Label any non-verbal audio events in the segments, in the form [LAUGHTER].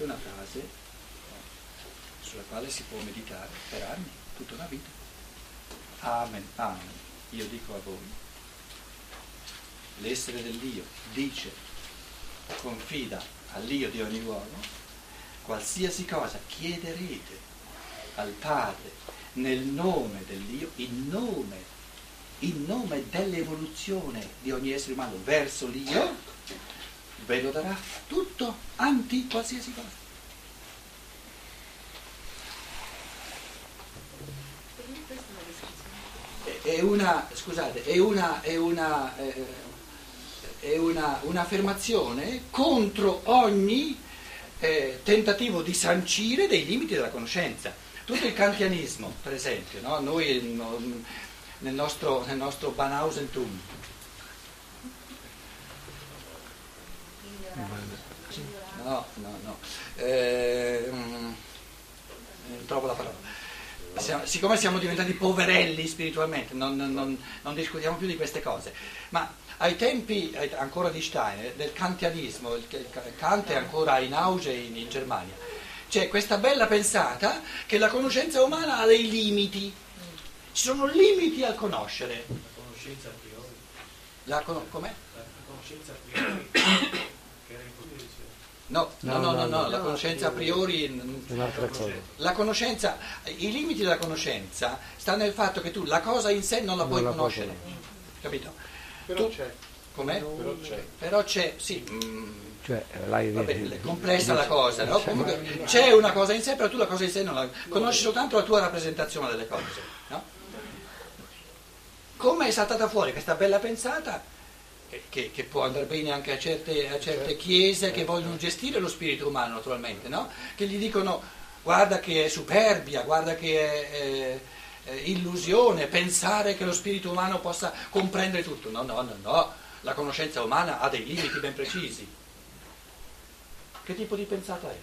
Questa è una frase sulla quale si può meditare per anni, tutta una vita. Amen, amen. Io dico a voi, l'essere dell'io dice, confida all'io di ogni uomo, qualsiasi cosa chiederete al Padre nel nome dell'io, in nome, in nome dell'evoluzione di ogni essere umano verso l'io, ve lo darà tutto, anti qualsiasi cosa. È una, scusate, è una, è una, eh, è una, un'affermazione contro ogni eh, tentativo di sancire dei limiti della conoscenza. Tutto il kantianismo, per esempio, no? noi no, nel nostro, nel nostro Banausentum, no, no, no, eh, non trovo la parola. Siamo, siccome siamo diventati poverelli spiritualmente, non, non, non discutiamo più di queste cose, ma ai tempi ancora di Steiner, del kantianismo, il, Kant è ancora in auge in, in Germania, c'è questa bella pensata che la conoscenza umana ha dei limiti, ci sono limiti al conoscere. La conoscenza a priori. La, con- com'è? La conoscenza a priori. [COUGHS] che era impossibile. No, no, no, no, no, la conoscenza a priori... Un'altra cosa. La conoscenza, i limiti della conoscenza sta nel fatto che tu la cosa in sé non la Non puoi conoscere, capito? Però Tu- c'è. Com'è? Però c'è. Però c'è, sì, mm, Cioè, l'hai vabbè, è complessa la cosa, no? Comunque c'è una cosa in sé, però tu la cosa in sé non la conosci soltanto la tua rappresentazione delle cose, no? Come è saltata fuori questa bella pensata, che, che- può andare bene anche a certe, a certe chiese che vogliono gestire lo spirito umano, naturalmente, no? Che gli dicono guarda che è superbia, guarda che è, è- è illusione pensare che lo spirito umano possa comprendere tutto. No, no, no, no, la conoscenza umana ha dei limiti ben precisi. Che tipo di pensata è?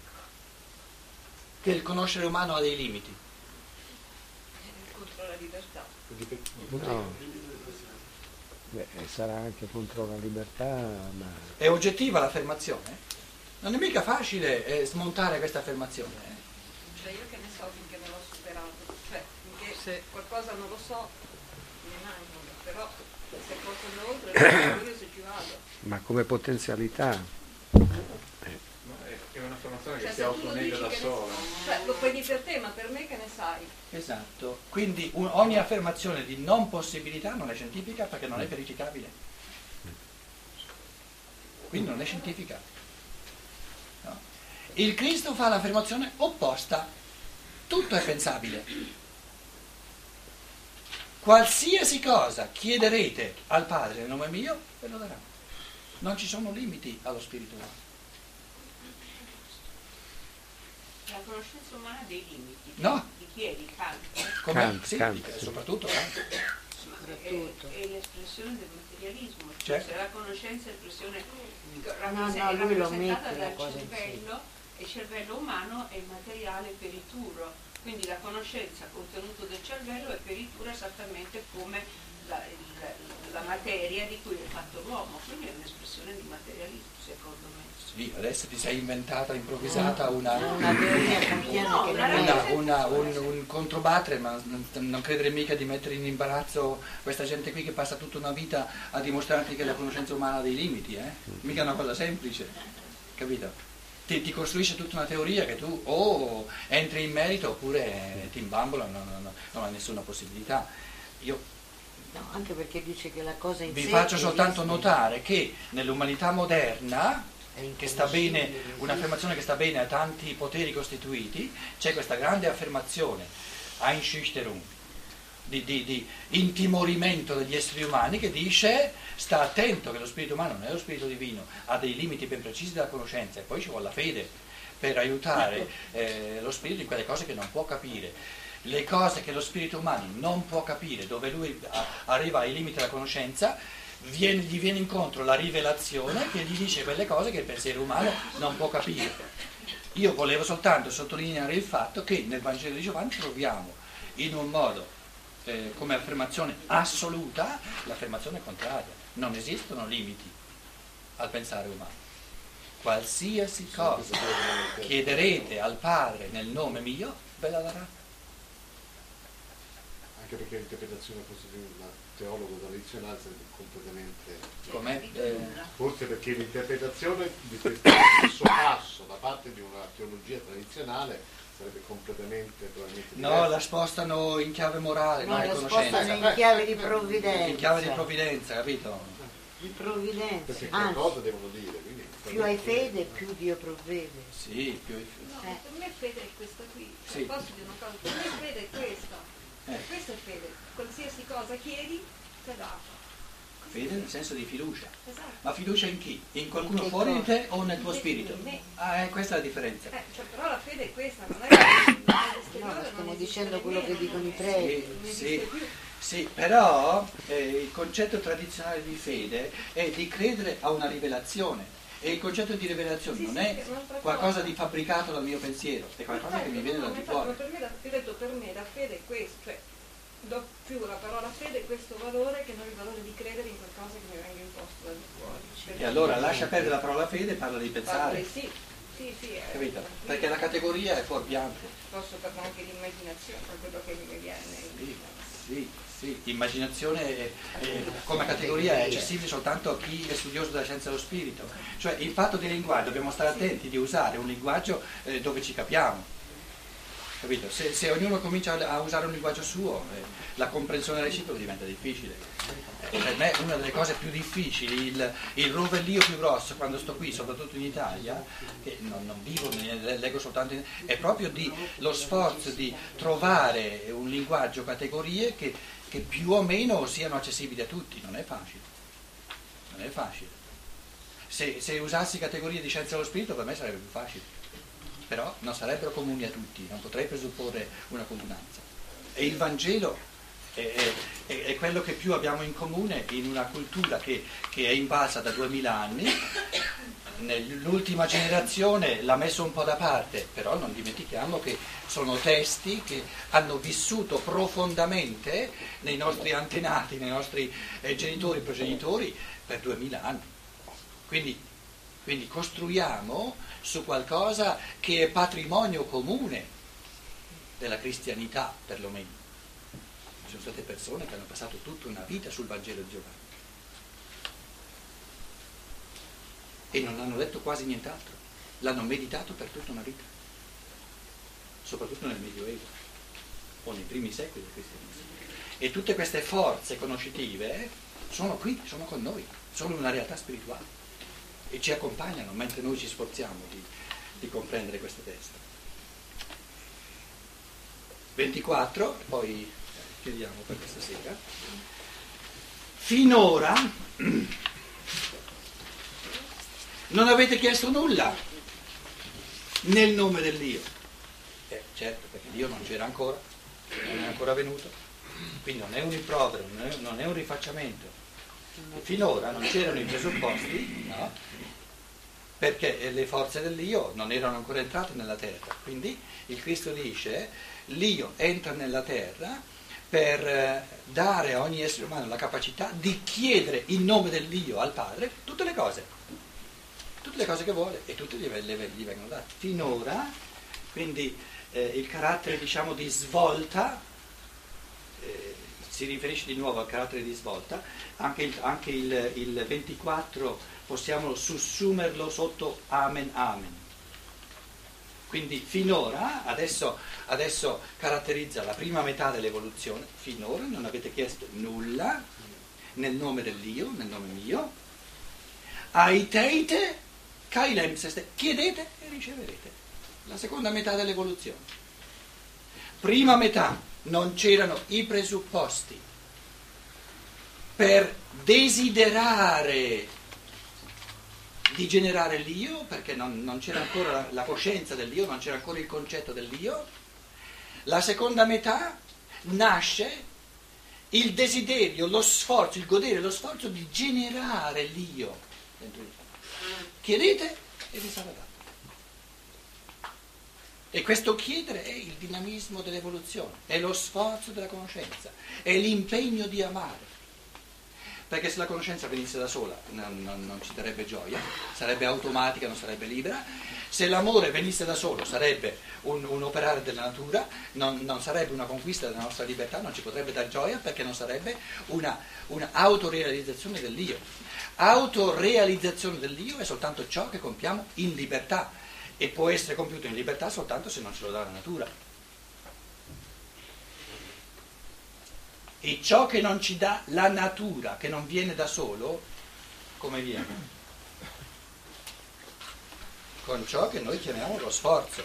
Che il conoscere umano ha dei limiti. contro la libertà. No. Beh, sarà anche contro la libertà, ma È oggettiva l'affermazione? Non è mica facile eh, smontare questa affermazione. eh. Cioè io che ne so finché non l'ho superato, cioè finché qualcosa non lo so, me ne mangio, però se qualcosa oltre, non so io se ci vado. ma come potenzialità. No, è- È un'affermazione che Cioè, si se tu lo autonega da che sola. Dire per te, ma per me che ne sai? Esatto. Quindi un- ogni affermazione di non possibilità non è scientifica perché non è verificabile. Quindi non è scientifica. No. Il Cristo fa l'affermazione opposta. Tutto è pensabile. Qualsiasi cosa chiederete al Padre nel nome mio, ve lo darà. Non ci sono limiti allo spirito umano. La conoscenza umana ha dei limiti. No. Di chi è? Di Kant. Come? Kant, Sì, Kant, sì. soprattutto Kant. Ma è, è l'espressione del materialismo. Certo. Cioè, la conoscenza è l'espressione no, è lui lo rappresentata mette la dal cervello e il cervello umano è il materiale perituro. Quindi la conoscenza contenuto del cervello è peritura esattamente come la, il- la materia di cui è fatto l'uomo. Quindi è un'espressione di materialismo, secondo me. Sì, adesso ti sei inventata, improvvisata una, Una una è. un, un controbattere, ma non, credere mica di mettere in imbarazzo questa gente qui che passa tutta una vita a dimostrarti che la conoscenza umana ha dei limiti, eh? Mica una cosa semplice, capito? Ti, ti costruisce tutta una teoria che tu o entri in merito oppure ti imbambola, no, no, no, non hai nessuna possibilità. Io No, anche perché dice che la cosa in vi sé faccio esiste. soltanto notare che nell'umanità moderna È che sta bene, un'affermazione che sta bene a tanti poteri costituiti, c'è questa grande affermazione, Einschüchterung, di, di- di intimorimento degli esseri umani che dice sta attento che lo spirito umano non è lo spirito divino, ha dei limiti ben precisi della conoscenza e poi ci vuole la fede per aiutare eh, lo spirito in quelle cose che non può capire. Le cose che lo spirito umano non può capire, dove lui arriva ai limiti della conoscenza, viene- gli viene incontro la rivelazione che gli dice quelle cose che il pensiero umano non può capire. Io volevo soltanto sottolineare il fatto che nel Vangelo di Giovanni troviamo in un modo eh, come affermazione assoluta l'affermazione contraria. Non esistono limiti al pensare umano. qualsiasi cosa chiederete al Padre nel nome mio, ve la darà. Anche perché l'interpretazione di un teologo tradizionale sarebbe completamente... Eh, Forse perché l'interpretazione di questo stesso passo da parte di una teologia tradizionale sarebbe completamente probabilmente no, la spostano in chiave morale, No, non la conoscenza. spostano in chiave di provvidenza. In chiave di provvidenza, capito? Di provvidenza. Perché Anzi, qualcosa devono dire. Quindi, più hai fede, più Dio provvede. Sì, più... No, Eh. per me fede è questa qui. Sì. Posso dire una cosa? Per me fede è questa. Eh. Questa è fede. Qualsiasi cosa chiedi, ti è data. Fede nel senso di fiducia. Esatto. Ma fiducia in chi? In qualcuno In fuori di te o nel tuo spirito? In me. Ah, eh, questa è la differenza. Eh, cioè, però la fede è questa, non è che [COUGHS] No, stiamo dicendo quello che dicono i preti. Sì, sì. però eh, il concetto tradizionale di fede è di credere a una rivelazione. E il concetto di rivelazione Sì, non sì, è qualcosa cosa. di fabbricato dal mio pensiero, è qualcosa che mi viene da di fuori. per me, la, ti ho detto, per me la fede è questo, cioè do più la parola fede è questo valore che non il valore di credere in qualcosa che mi venga imposto da di fuori. E allora lascia perdere la parola fede e parla di pensare, Sì, sì, sì. è- capito? Perché la categoria è fuorviante. Posso parlare anche di immaginazione, quello che mi viene. Sì, sì, sì. Immaginazione è- è- come categoria è accessibile soltanto a chi è studioso della scienza dello spirito. Cioè il fatto del linguaggio, dobbiamo stare attenti di usare un linguaggio eh, dove ci capiamo. Capito? Se, se ognuno comincia a usare un linguaggio suo, eh, la comprensione reciproca diventa difficile. Per me una delle cose più difficili, il, il rovellio più grosso quando sto qui, soprattutto in Italia, che non, non vivo, ne leggo soltanto in, è proprio di, lo sforzo di trovare un linguaggio, categorie che, che più o meno siano accessibili a tutti. Non è facile. Non è facile. Se, se usassi categorie di scienza dello spirito per me sarebbe più facile però non sarebbero comuni a tutti, non potrei presupporre una comunanza. E il Vangelo è, è- è quello che più abbiamo in comune in una cultura che, che è invalsa da duemila anni, nell'ultima generazione l'ha messo un po' da parte, però non dimentichiamo che sono testi che hanno vissuto profondamente nei nostri antenati, nei nostri eh, genitori, progenitori per duemila anni. Quindi, quindi costruiamo su qualcosa che è patrimonio comune della cristianità, perlomeno. Ci sono state persone che hanno passato tutta una vita sul Vangelo di Giovanni e non hanno detto quasi nient'altro, l'hanno meditato per tutta una vita, soprattutto nel Medioevo o nei primi secoli del cristianesimo. E tutte queste forze conoscitive sono qui, sono con noi, sono una realtà spirituale e ci accompagnano mentre noi ci sforziamo di, di comprendere questo testo. 24, poi chiudiamo per questa sera. Finora non avete chiesto nulla nel nome dell'Io. Eh, certo, perché Dio non c'era ancora, non è ancora venuto, quindi non è un rimprovero, non è, non è un rifacciamento. Finora non c'erano i presupposti, no? perché le forze dell'Io non erano ancora entrate nella terra. Quindi il Cristo dice, l'Io entra nella terra per eh, dare a ogni essere umano la capacità di chiedere in nome dell'Io al Padre tutte le cose, tutte le cose che vuole e tutte gli, gli vengono date. Finora, quindi eh, il carattere diciamo di svolta eh, si riferisce di nuovo al carattere di svolta, anche il, anche il- il 24 possiamo sussumerlo sotto amen amen. Quindi finora, adesso, adesso caratterizza la prima metà dell'evoluzione, finora non avete chiesto nulla nel nome dell'Io, nel nome mio, aiteite, kailem seste, chiedete e riceverete. La seconda metà dell'evoluzione. Prima metà non c'erano i presupposti per desiderare di generare l'io, perché non, non c'era ancora la, la coscienza dell'io, non c'era ancora il concetto dell'io. La seconda metà nasce il desiderio, lo sforzo, il godere, lo sforzo di generare l'io. Chiedete e vi sarà dato. E questo chiedere è il dinamismo dell'evoluzione, è lo sforzo della conoscenza, è l'impegno di amare. Perché se la conoscenza venisse da sola non, non- non ci darebbe gioia, sarebbe automatica, non sarebbe libera. Se l'amore venisse da solo sarebbe un, un operare della natura, non, non sarebbe una conquista della nostra libertà, non ci potrebbe dar gioia perché non sarebbe una, una autorealizzazione dell'io. Autorealizzazione dell'io è soltanto ciò che compiamo in libertà e può essere compiuto in libertà soltanto se non ce lo dà la natura. E ciò che non ci dà la natura, che non viene da solo, come viene? Con ciò che noi chiamiamo lo sforzo.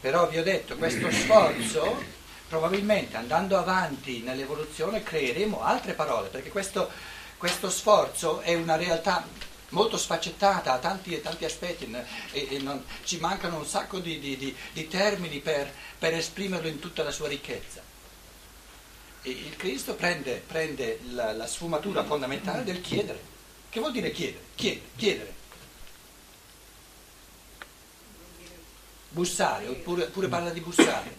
Però vi ho detto, questo sforzo, probabilmente andando avanti nell'evoluzione creeremo altre parole, perché questo, questo sforzo è una realtà molto sfaccettata, ha tanti, tanti aspetti n- e, e non- ci mancano un sacco di, di- di- di termini per, per esprimerlo in tutta la sua ricchezza. E il Cristo prende, prende la, la sfumatura fondamentale del chiedere. Che vuol dire chiedere? Chiedere, chiedere. Bussare, oppure, oppure parla di bussare.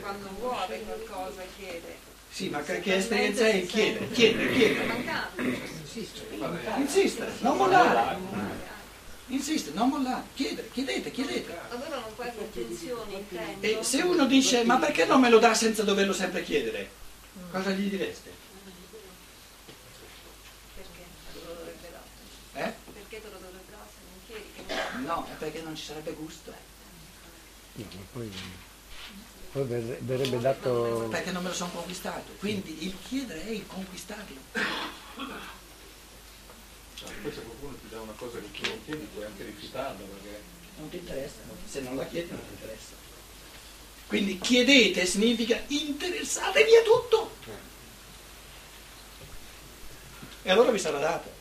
Quando vuole qualcosa chiede. Sì, ma che, che esperienza è? Chiedere, chiedere. Mancando. Insistere, non mollare. Insistere, non mollare. Chiedere, chiedete, chiedete. Allora non puoi fare attenzione, intendo. E se uno dice, ma perché non me lo dà senza doverlo sempre chiedere? Cosa gli direste? Perché te lo dovrebbe dare? Eh? Perché te lo dovrebbe dare se non chiedi? Che non- No, è perché non ci sarebbe gusto. No, ma poi, poi verre- verrebbe dato... Perché non me lo sono conquistato. Quindi il chiedere è il conquistarlo. Poi se qualcuno ti dà una cosa che tu non chiedi puoi anche rifiutarla perché Non ti interessa. Se non la chiedi non ti interessa. Quindi chiedete significa interessatevi a tutto. E allora vi sarà dato.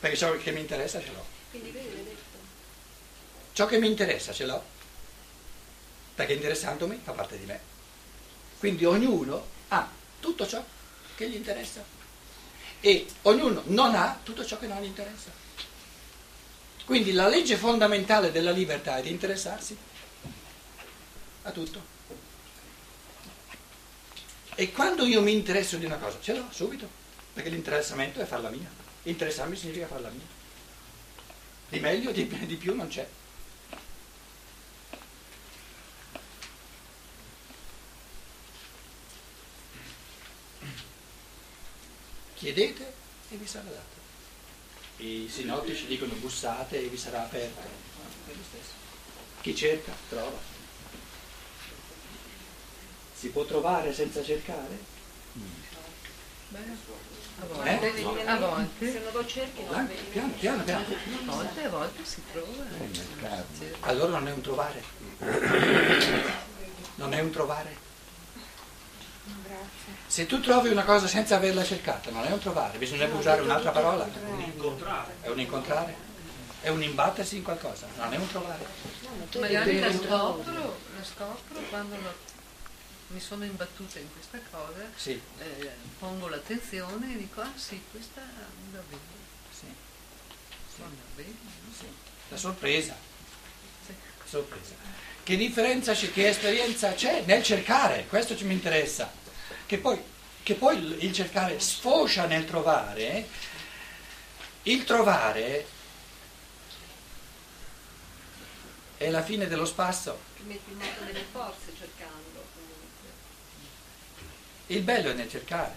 Perché ciò che mi interessa ce l'ho. Quindi vedi, l'hai detto. Ciò che mi interessa ce l'ho. Perché interessandomi fa parte di me. Quindi ognuno ha tutto ciò che gli interessa. E ognuno non ha tutto ciò che non gli interessa. Quindi la legge fondamentale della libertà è di interessarsi a tutto. E quando io mi interesso di una cosa, ce l'ho subito, perché l'interessamento è farla mia. Interessarmi significa farla mia. Di meglio, di, di più non c'è. Chiedete e vi sarà dato. I sinottici dicono bussate e vi sarà aperto. È lo stesso. Chi cerca, trova. Si può trovare senza cercare? A Eh? volte, a volte, Se non lo cerchi non vedi. piano, piano, piano. a volte, a volte si trova. Allora non è un trovare. Non è un trovare. Se tu trovi una cosa senza averla cercata, non è un trovare, bisognerebbe usare un'altra parola. incontrare. È un incontrare, è un imbattersi in qualcosa, non è un trovare. Magari la scopro, la scopro quando lo- mi sono imbattuta in questa cosa, Sì, eh, pongo l'attenzione e dico, ah sì, questa va bene, sì, va bene. sì. La sorpresa. Sì. sorpresa. Che differenza c'è, che esperienza c'è nel cercare? Questo ci mi interessa. Che poi, che poi il cercare sfocia nel trovare. Il trovare è la fine dello spasso. Ti metti in moto delle forze cercando comunque. Il bello è nel cercare.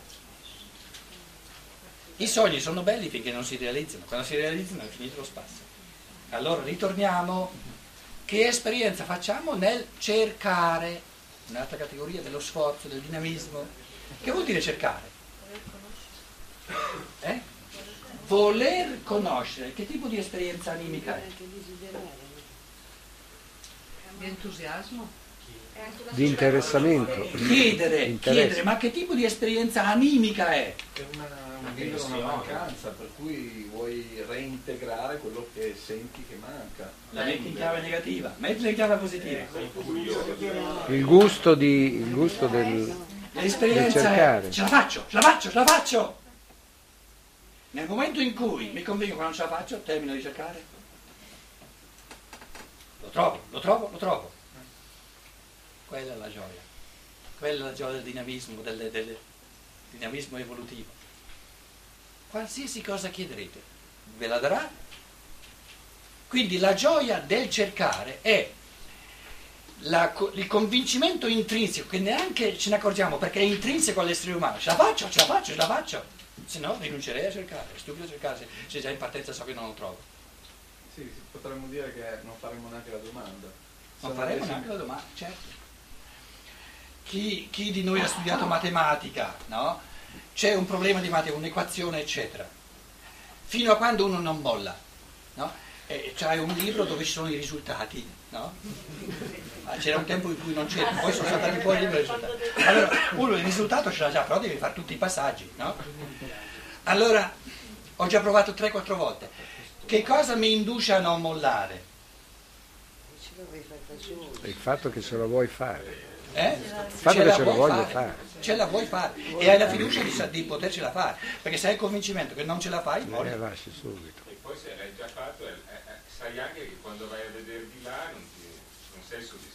I sogni sono belli finché non si realizzano. Quando si realizzano è finito lo spasso. Allora ritorniamo. Che esperienza facciamo nel cercare? Un'altra categoria dello sforzo, del dinamismo. Che vuol dire cercare? Eh? Voler conoscere. Che tipo di esperienza animica è? Di entusiasmo? Di interessamento. Chiedere, Interesse. chiedere, ma che tipo di esperienza animica è? è una, una, una mancanza per cui vuoi reintegrare quello che senti che manca. La metti in chiave negativa, mettila in chiave positiva. Il gusto, di, il gusto del... L'esperienza Del è ce la faccio, ce la faccio, ce la faccio. Nel momento in cui mi convinco che non ce la faccio, termino di cercare. Lo trovo, lo trovo, lo trovo. Quella è la gioia. Quella è la gioia del dinamismo, delle- delle- dinamismo evolutivo. Qualsiasi cosa chiederete, ve la darà. Quindi la gioia del cercare è la, il convincimento intrinseco, che neanche ce ne accorgiamo perché è intrinseco all'essere umano. Ce la faccio, ce la faccio, ce la faccio. Se no rinuncerei a cercare, è stupido cercare se, se già in partenza so che non lo trovo. Sì, potremmo dire che non faremo neanche la domanda. Non faremo neanche la domanda, certo. Chi, chi, di noi ha studiato matematica, no? C'è un problema di matematica, un'equazione, eccetera. Fino a quando uno non molla, no? E c'hai un libro dove ci sono i risultati, no? C'era un tempo in cui non c'era, poi sono saltati fuori i libri risultati. Allora, uno il risultato ce l'ha già, però devi fare tutti i passaggi, no? Allora, ho già provato 3-4 volte. Che cosa mi induce a non mollare? Il fatto che ce lo vuoi fare. Eh? Il fatto ce che ce lo voglio fare. fare. Ce la vuoi fare e hai la fiducia di, di, potercela fare, perché se hai il convincimento che non ce la fai, muori. Eh, lasci subito. E poi se l'hai già fatto, eh, eh, sai anche che quando vai a vedere di là non, ti, non sei soddisfatto.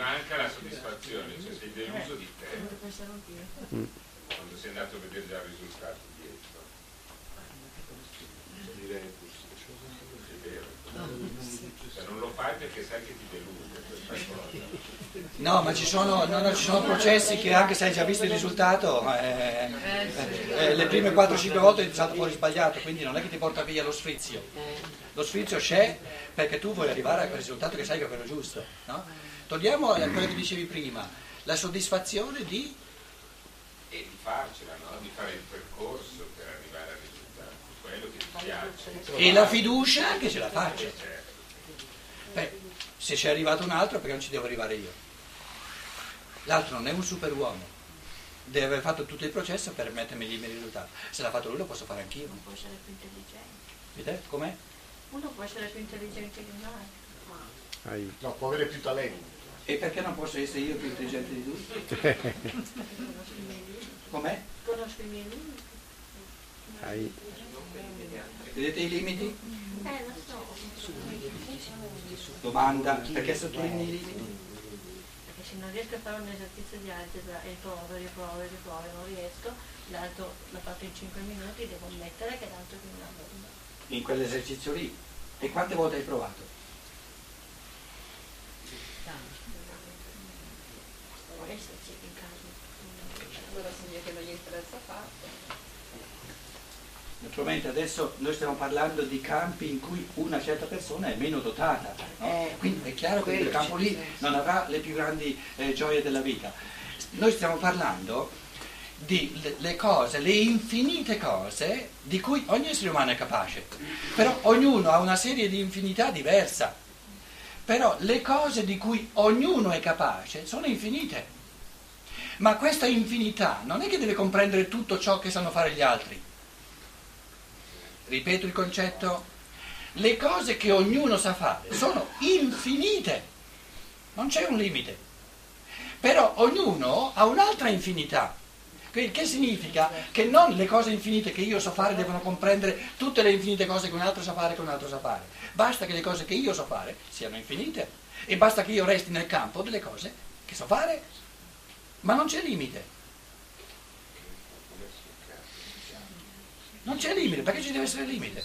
Manca la soddisfazione, cioè sei deluso di te. Mm. Quando sei andato a vedere già il risultato dietro. Direi è vero. Se non lo fai perché sai che ti delude questa cosa. No, ma ci sono, no, no, ci sono, processi che anche se hai già visto il risultato, eh, eh, le prime 4-5 volte ti salto fuori sbagliato, quindi non è che ti porta via lo sfrizio. Lo sfrizio c'è perché tu vuoi arrivare a quel risultato che sai che è quello giusto. No? Togliamo quello che dicevi prima, la soddisfazione di... E di farcela, no? di fare il percorso per arrivare al risultato, quello che ti piace. E la fiducia che ce la faccio. Beh, se c'è arrivato un altro perché non ci devo arrivare io. L'altro non è un superuomo, deve aver fatto tutto il processo per mettermi lì il risultato. Se l'ha fatto lui lo posso fare anch'io. Uno può essere più intelligente. Vedete com'è? Uno può essere più intelligente di un altro. No, può avere più talento. E perché non posso essere io più intelligente di lui? [LAUGHS] Com'è? Conosco i miei limiti. Hai... Vedete i limiti? Eh, lo so. Domanda, perché sottolinei i limiti? Perché se non riesco a fare un esercizio di algebra e provo, riprovo, riprovo e non riesco, l'altro l'ho fatto in 5 minuti, devo ammettere che l'altro è una bomba. In quell'esercizio lì? E quante volte hai provato? In. Naturalmente adesso noi stiamo parlando di campi in cui una certa persona è meno dotata, no? Eh, quindi è chiaro che quel campo lì non avrà le più grandi eh, gioie della vita. Noi stiamo parlando di le cose, le infinite cose di cui ogni essere umano è capace, però ognuno ha una serie di infinità diversa, però le cose di cui ognuno è capace sono infinite, ma questa infinità non è che deve comprendere tutto ciò che sanno fare gli altri. Ripeto il concetto, le cose che ognuno sa fare sono infinite, non c'è un limite, però ognuno ha un'altra infinità. Che significa che non le cose infinite che io so fare devono comprendere tutte le infinite cose che un altro sa fare che un altro sa fare. Basta che le cose che io so fare siano infinite e basta che io resti nel campo delle cose che so fare. Ma non c'è limite. Non c'è limite, perché ci deve essere limite?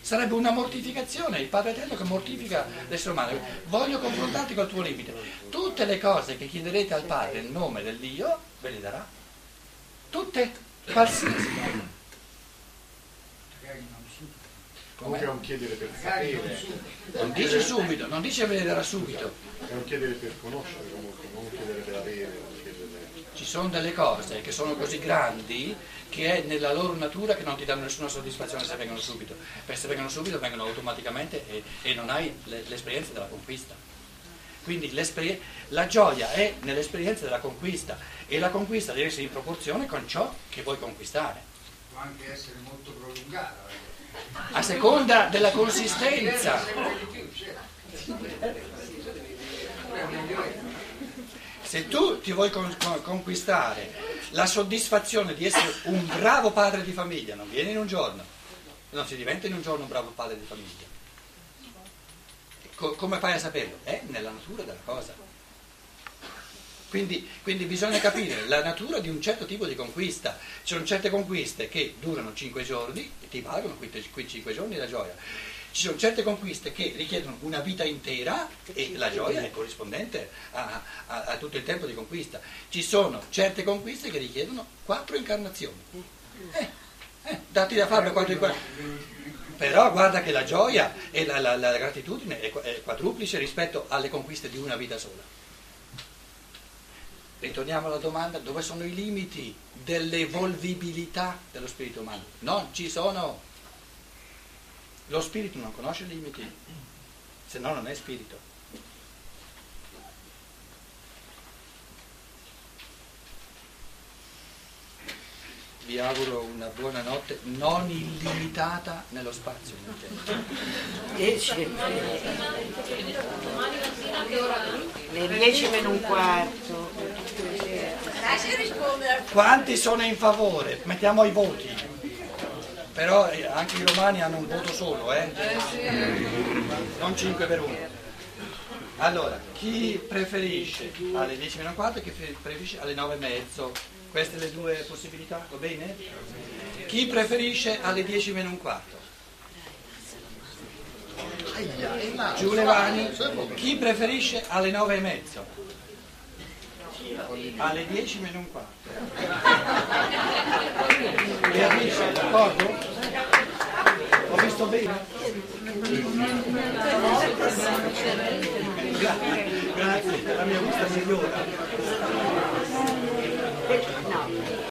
Sarebbe una mortificazione, il Padre Eterno che mortifica l'essere umano. Voglio confrontarti col tuo limite. Tutte le cose che chiederete al Padre nel nome del Dio, ve le darà. Tutte, qualsiasi. Comunque è un chiedere per sapere. Non dice subito, non dice ve darà subito. È un chiedere per conoscere comunque, non un chiedere per avere. Ci sono delle cose che sono così grandi che è nella loro natura che non ti danno nessuna soddisfazione se vengono subito, perché se vengono subito vengono automaticamente e, e non hai l'esperienza della conquista. Quindi la gioia è nell'esperienza della conquista e la conquista deve essere in proporzione con ciò che vuoi conquistare. Può anche essere molto prolungata. A seconda della consistenza. Se tu ti vuoi con, con, conquistare la soddisfazione di essere un bravo padre di famiglia, non viene in un giorno, non si diventa in un giorno un bravo padre di famiglia. Co- come fai a saperlo? È nella natura della cosa. Quindi, quindi bisogna capire la natura di un certo tipo di conquista. Ci sono certe conquiste che durano 5 giorni e ti valgono quei 5 giorni la gioia. Ci sono certe conquiste che richiedono una vita intera e la gioia è corrispondente a, a, a tutto il tempo di conquista. Ci sono certe conquiste che richiedono quattro incarnazioni. Eh, eh, dati da fare per incarnazioni. Però guarda che la gioia e la, la, la gratitudine è, è quadruplice rispetto alle conquiste di una vita sola. Ritorniamo alla domanda, dove sono i limiti dell'evolvibilità dello spirito umano? Non ci sono. Lo spirito non conosce limiti, se no non è spirito. Vi auguro una buona notte non illimitata nello spazio. Le 10 meno un quarto. Quanti sono in favore? Mettiamo i voti. Però eh, anche i romani hanno un voto solo, eh? Non 5 per 1. Allora, chi preferisce alle 10 meno 4 e chi preferisce alle 9 e mezzo? Queste le due possibilità, va bene? Chi preferisce alle 10 meno un quarto? Giulevani, chi preferisce alle 9 e mezzo? Alle 10 meno un quarto. Beatrice, d'accordo? Ho visto bene? Grazie, la mia vista migliora.